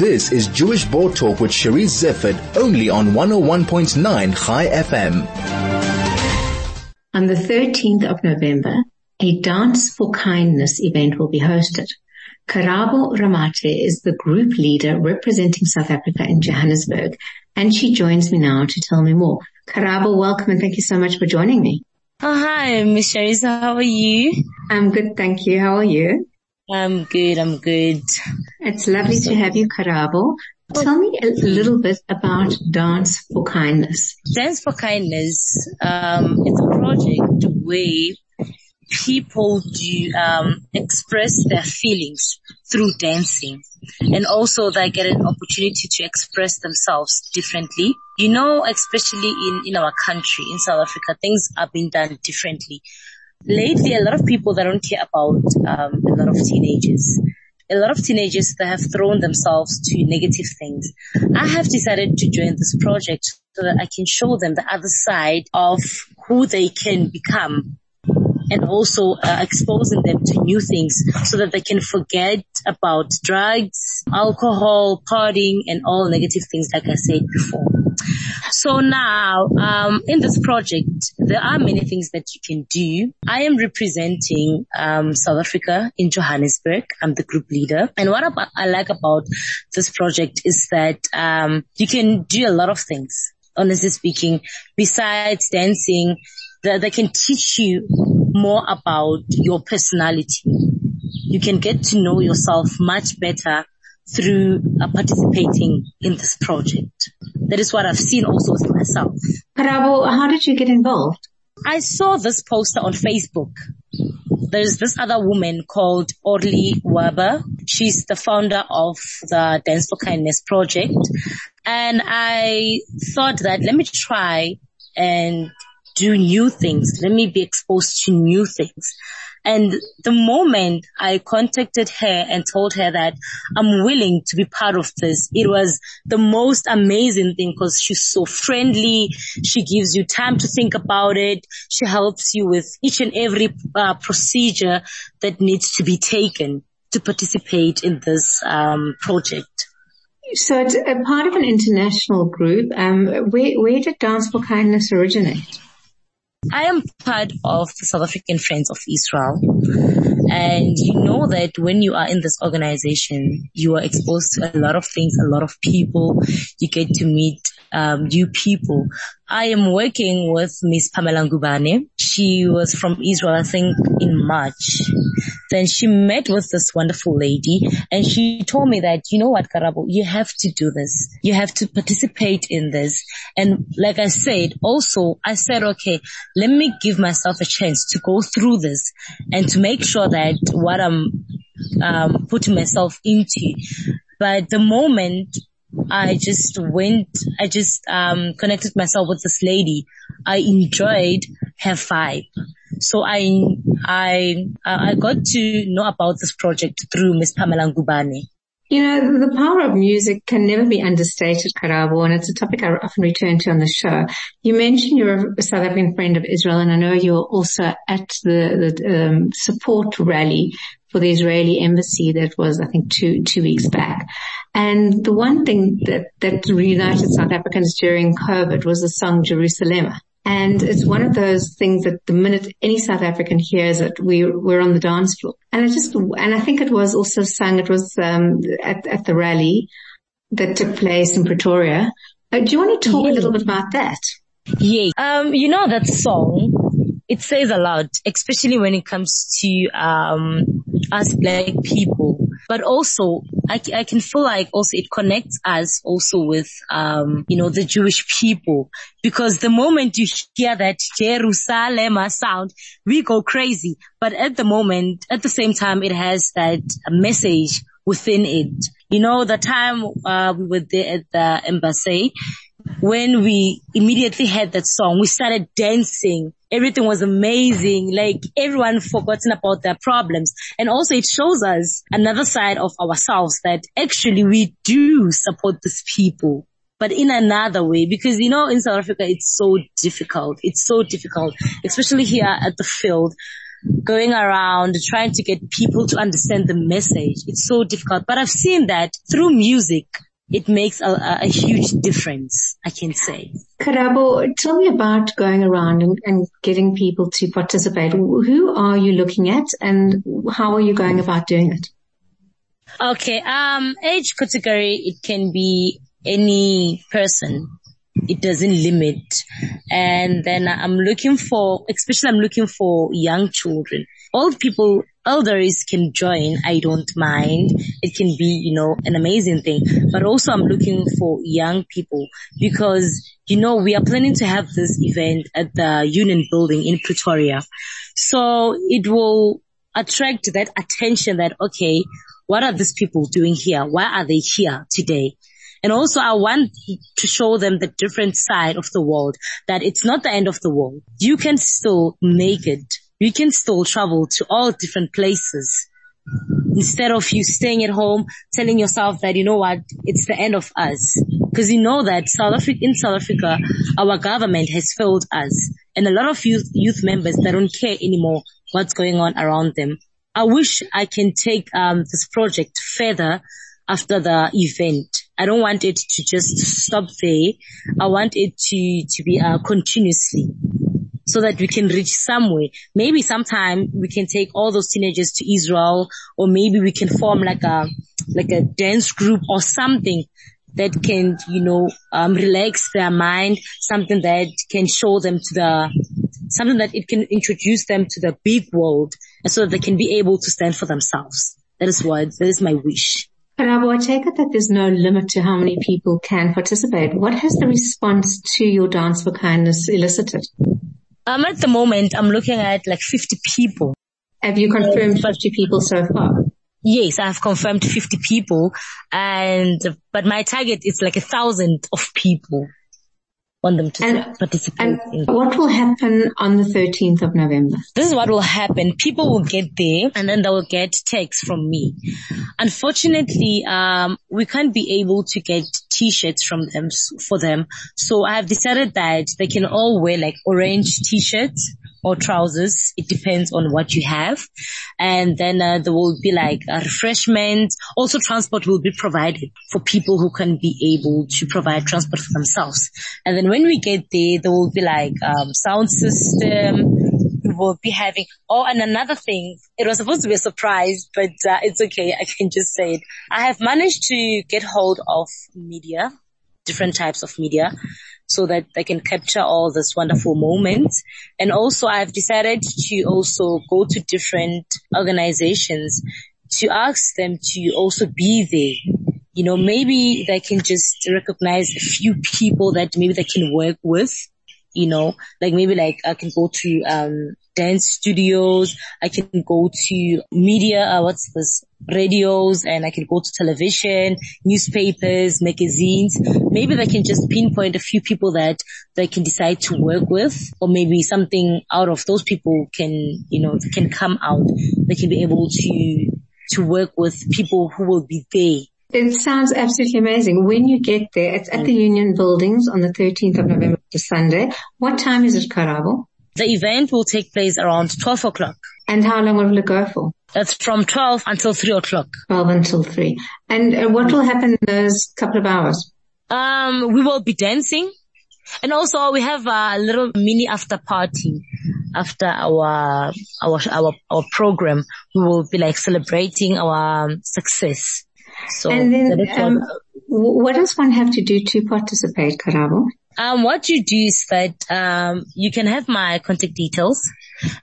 This is Jewish Board Talk with Charisse Zeifert, only on 101.9 Chai FM. On the 13th of November, a Dance for Kindness event will be hosted. Karabo Ramathe is the group leader representing South Africa in Johannesburg, and she joins me now to tell me more. Karabo, welcome and thank you so much for joining me. Oh, hi, Miss Charissa. How are you? I'm good, thank you. How are you? I'm good, I'm good. It's lovely to have you, Karabo. Tell me a little bit about Dance for Kindness. Dance for Kindness, um, it's a project where people do um, express their feelings through dancing and also they get an opportunity to express themselves differently. You know, especially in, in our country, in South Africa, things are being done differently. Lately, a lot of people that don't care about um, a lot of teenagers. A lot of teenagers that have thrown themselves to negative things. I have decided to join this project so that I can show them the other side of who they can become and also uh, exposing them to new things so that they can forget about drugs, alcohol, partying and all negative things like I said before. So now, um, in this project, there are many things that you can do. I am representing um, South Africa in Johannesburg. I'm the group leader, and what I like about this project is that um, you can do a lot of things. Honestly speaking, besides dancing, that they can teach you more about your personality. You can get to know yourself much better through uh, participating in this project. That is what I've seen also with myself. Karabo, how did you get involved? I saw this poster on Facebook. There's this other woman called Orly Weber. She's the founder of the Dance for Kindness project. And I thought that let me try and do new things. Let me be exposed to new things. And the moment I contacted her and told her that I'm willing to be part of this, it was the most amazing thing because she's so friendly. She gives you time to think about it. She helps you with each and every uh, procedure that needs to be taken to participate in this um, project. So it's a part of an international group. Um, where, where did Dance for Kindness originate? I am part of the South African Friends of Israel. And you know that when you are in this organization, you are exposed to a lot of things, a lot of people. You get to meet um, new people. I am working with Miss Pamela Ngubane. She was from Israel, I think, in March. Then she met with this wonderful lady and she told me that, you know what, Karabo, you have to do this. You have to participate in this. And like I said, also, I said, okay, let me give myself a chance to go through this and to make sure that what I'm um, putting myself into. But the moment I just went, I just, um, connected myself with this lady. I enjoyed her vibe. So I, I, I got to know about this project through Miss Pamela Ngubane. You know, the power of music can never be understated, Karabo, and it's a topic I often return to on the show. You mentioned you're a South African friend of Israel, and I know you're also at the, the um, support rally for the Israeli embassy that was, I think, two two weeks back. And the one thing that that reunited South Africans during COVID was the song Jerusalem. And it's one of those things that the minute any South African hears it, we, we're on the dance floor. And I just, and I think it was also sung, it was, um, at, at the rally that took place in Pretoria. Uh, do you want to talk yeah. a little bit about that? Yeah. Um, you know that song, it says a lot, especially when it comes to, um, us black people, but also I, I can feel like also it connects us also with, um, you know, the Jewish people because the moment you hear that Jerusalem sound, we go crazy. But at the moment, at the same time, it has that message within it. You know, the time, uh, we were there at the embassy, when we immediately heard that song, we started dancing. Everything was amazing. Like everyone forgotten about their problems. And also it shows us another side of ourselves that actually we do support these people but in another way because you know in South Africa it's so difficult. It's so difficult, especially here at the field. going around trying to get people to understand the message. It's so difficult, but I've seen that through music, it makes a, a huge difference, I can say. Karabo, tell me about going around and, and, getting people to participate. Who are you looking at and how are you going about doing it? Okay, um, age category, it can be any person. It doesn't limit. And then I'm looking for, especially I'm looking for young children. Old people elders can join, I don't mind. It can be, you know, an amazing thing. But also I'm looking for young people because, you know, we are planning to have this event at the Union Building in Pretoria. So it will attract that attention that, okay, what are these people doing here? Why are they here today? And also I want to show them the different side of the world, that it's not the end of the world. You can still make it you can still travel to all different places instead of you staying at home telling yourself that you know what? It's the end of us. Because you know that South Africa in South Africa our government has failed us and a lot of youth youth members they don't care anymore what's going on around them. I wish I can take um, this project further after the event. I don't want it to just stop there. I want it to to be uh, continuously so that we can reach somewhere. Maybe sometime we can take all those teenagers to Israel or maybe we can form like a, like a dance group or something that can, you know, um, relax their mind, something that can show them to the, something that it can introduce them to the big world and so that they can be able to stand for themselves. That is what, that is my wish. Karabo, I take it that there's no limit to how many people can participate. What has the response to your Dance for Kindness elicited? Um, at the moment, I'm looking at like 50 people. Have you confirmed 50 people so far? Yes, I've confirmed 50 people and, but my target is like a thousand of people want them to and, participate. And in. what will happen on the 13th of November? This is what will happen. People will get there and then they will get texts from me. Unfortunately, um, we can't be able to get t-shirts from them for them. So I have decided that they can all wear like orange t-shirts or trousers. It depends on what you have. And then uh, there will be like a refreshment. Also transport will be provided for people who can be able to provide transport for themselves. And then when we get there, there will be like um, sound system. We will be having, oh, and another thing, it was supposed to be a surprise, but uh, it's okay. I can just say it. I have managed to get hold of media, different types of media so that they can capture all this wonderful moments. And also I've decided to also go to different organizations to ask them to also be there. You know, maybe they can just recognize a few people that maybe they can work with, you know, like maybe like I can go to, um, dance studios. I can go to media, uh, what's this? Radios and I can go to television, newspapers, magazines. Maybe they can just pinpoint a few people that they can decide to work with or maybe something out of those people can, you know, can come out. They can be able to, to work with people who will be there it sounds absolutely amazing. When you get there, it's at the Union Buildings on the 13th of November, to Sunday. What time is it, Karabo? The event will take place around 12 o'clock. And how long will it go for? That's from 12 until 3 o'clock. 12 until 3. And uh, what will happen in those couple of hours? Um, we will be dancing. And also we have a little mini after party after our, our, our, our program. We will be like celebrating our success. So and then, um, what does one have to do to participate, Karabo? Um, what you do is that um, you can have my contact details,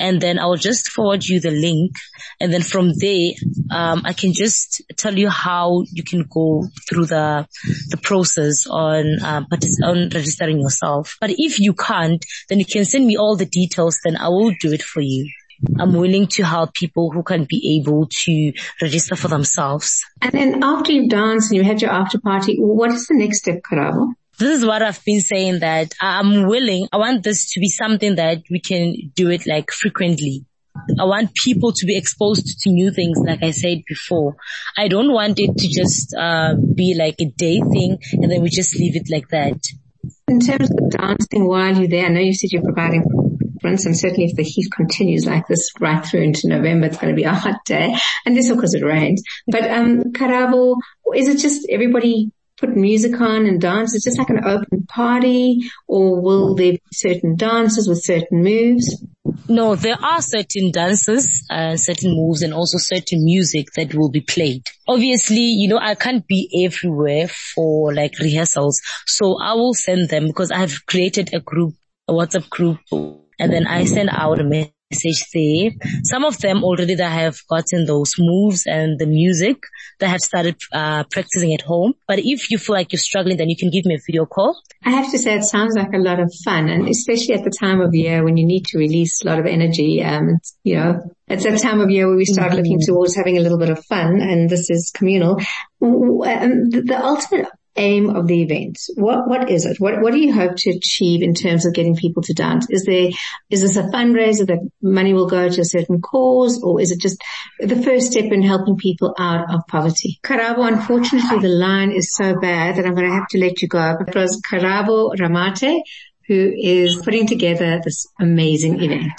and then I'll just forward you the link, and then from there, um, I can just tell you how you can go through the the process on um, on registering yourself. But if you can't, then you can send me all the details. Then I will do it for you. I'm willing to help people who can be able to register for themselves. And then after you've danced and you had your after party, what is the next step, Karabo? This is what I've been saying that I'm willing. I want this to be something that we can do it like frequently. I want people to be exposed to new things, like I said before. I don't want it to just uh, be like a day thing and then we just leave it like that. In terms of dancing while you're there, I know you said you're providing And certainly if the heat continues like this right through into November, it's going to be a hot day. And this of course, it rains. But, um, Karabo, is it just everybody put music on and dance? Is just like an open party or will there be certain dances with certain moves? No, there are certain dances, uh, certain moves and also certain music that will be played. Obviously, you know, I can't be everywhere for like rehearsals. So I will send them because I've created a group, a WhatsApp group and then I send out a message there. Some of them already that have gotten those moves and the music that have started uh, practicing at home. But if you feel like you're struggling, then you can give me a video call. I have to say it sounds like a lot of fun and especially at the time of year when you need to release a lot of energy. Um, you know, it's that time of year where we start mm-hmm. looking towards having a little bit of fun and this is communal. Um, the, the ultimate aim of the event? What what is it? What what do you hope to achieve in terms of getting people to dance? Is there is this a fundraiser that money will go to a certain cause, or is it just the first step in helping people out of poverty? Karabo, unfortunately, the line is so bad that I'm going to have to let you go. It was Karabo Ramathe who is putting together this amazing event.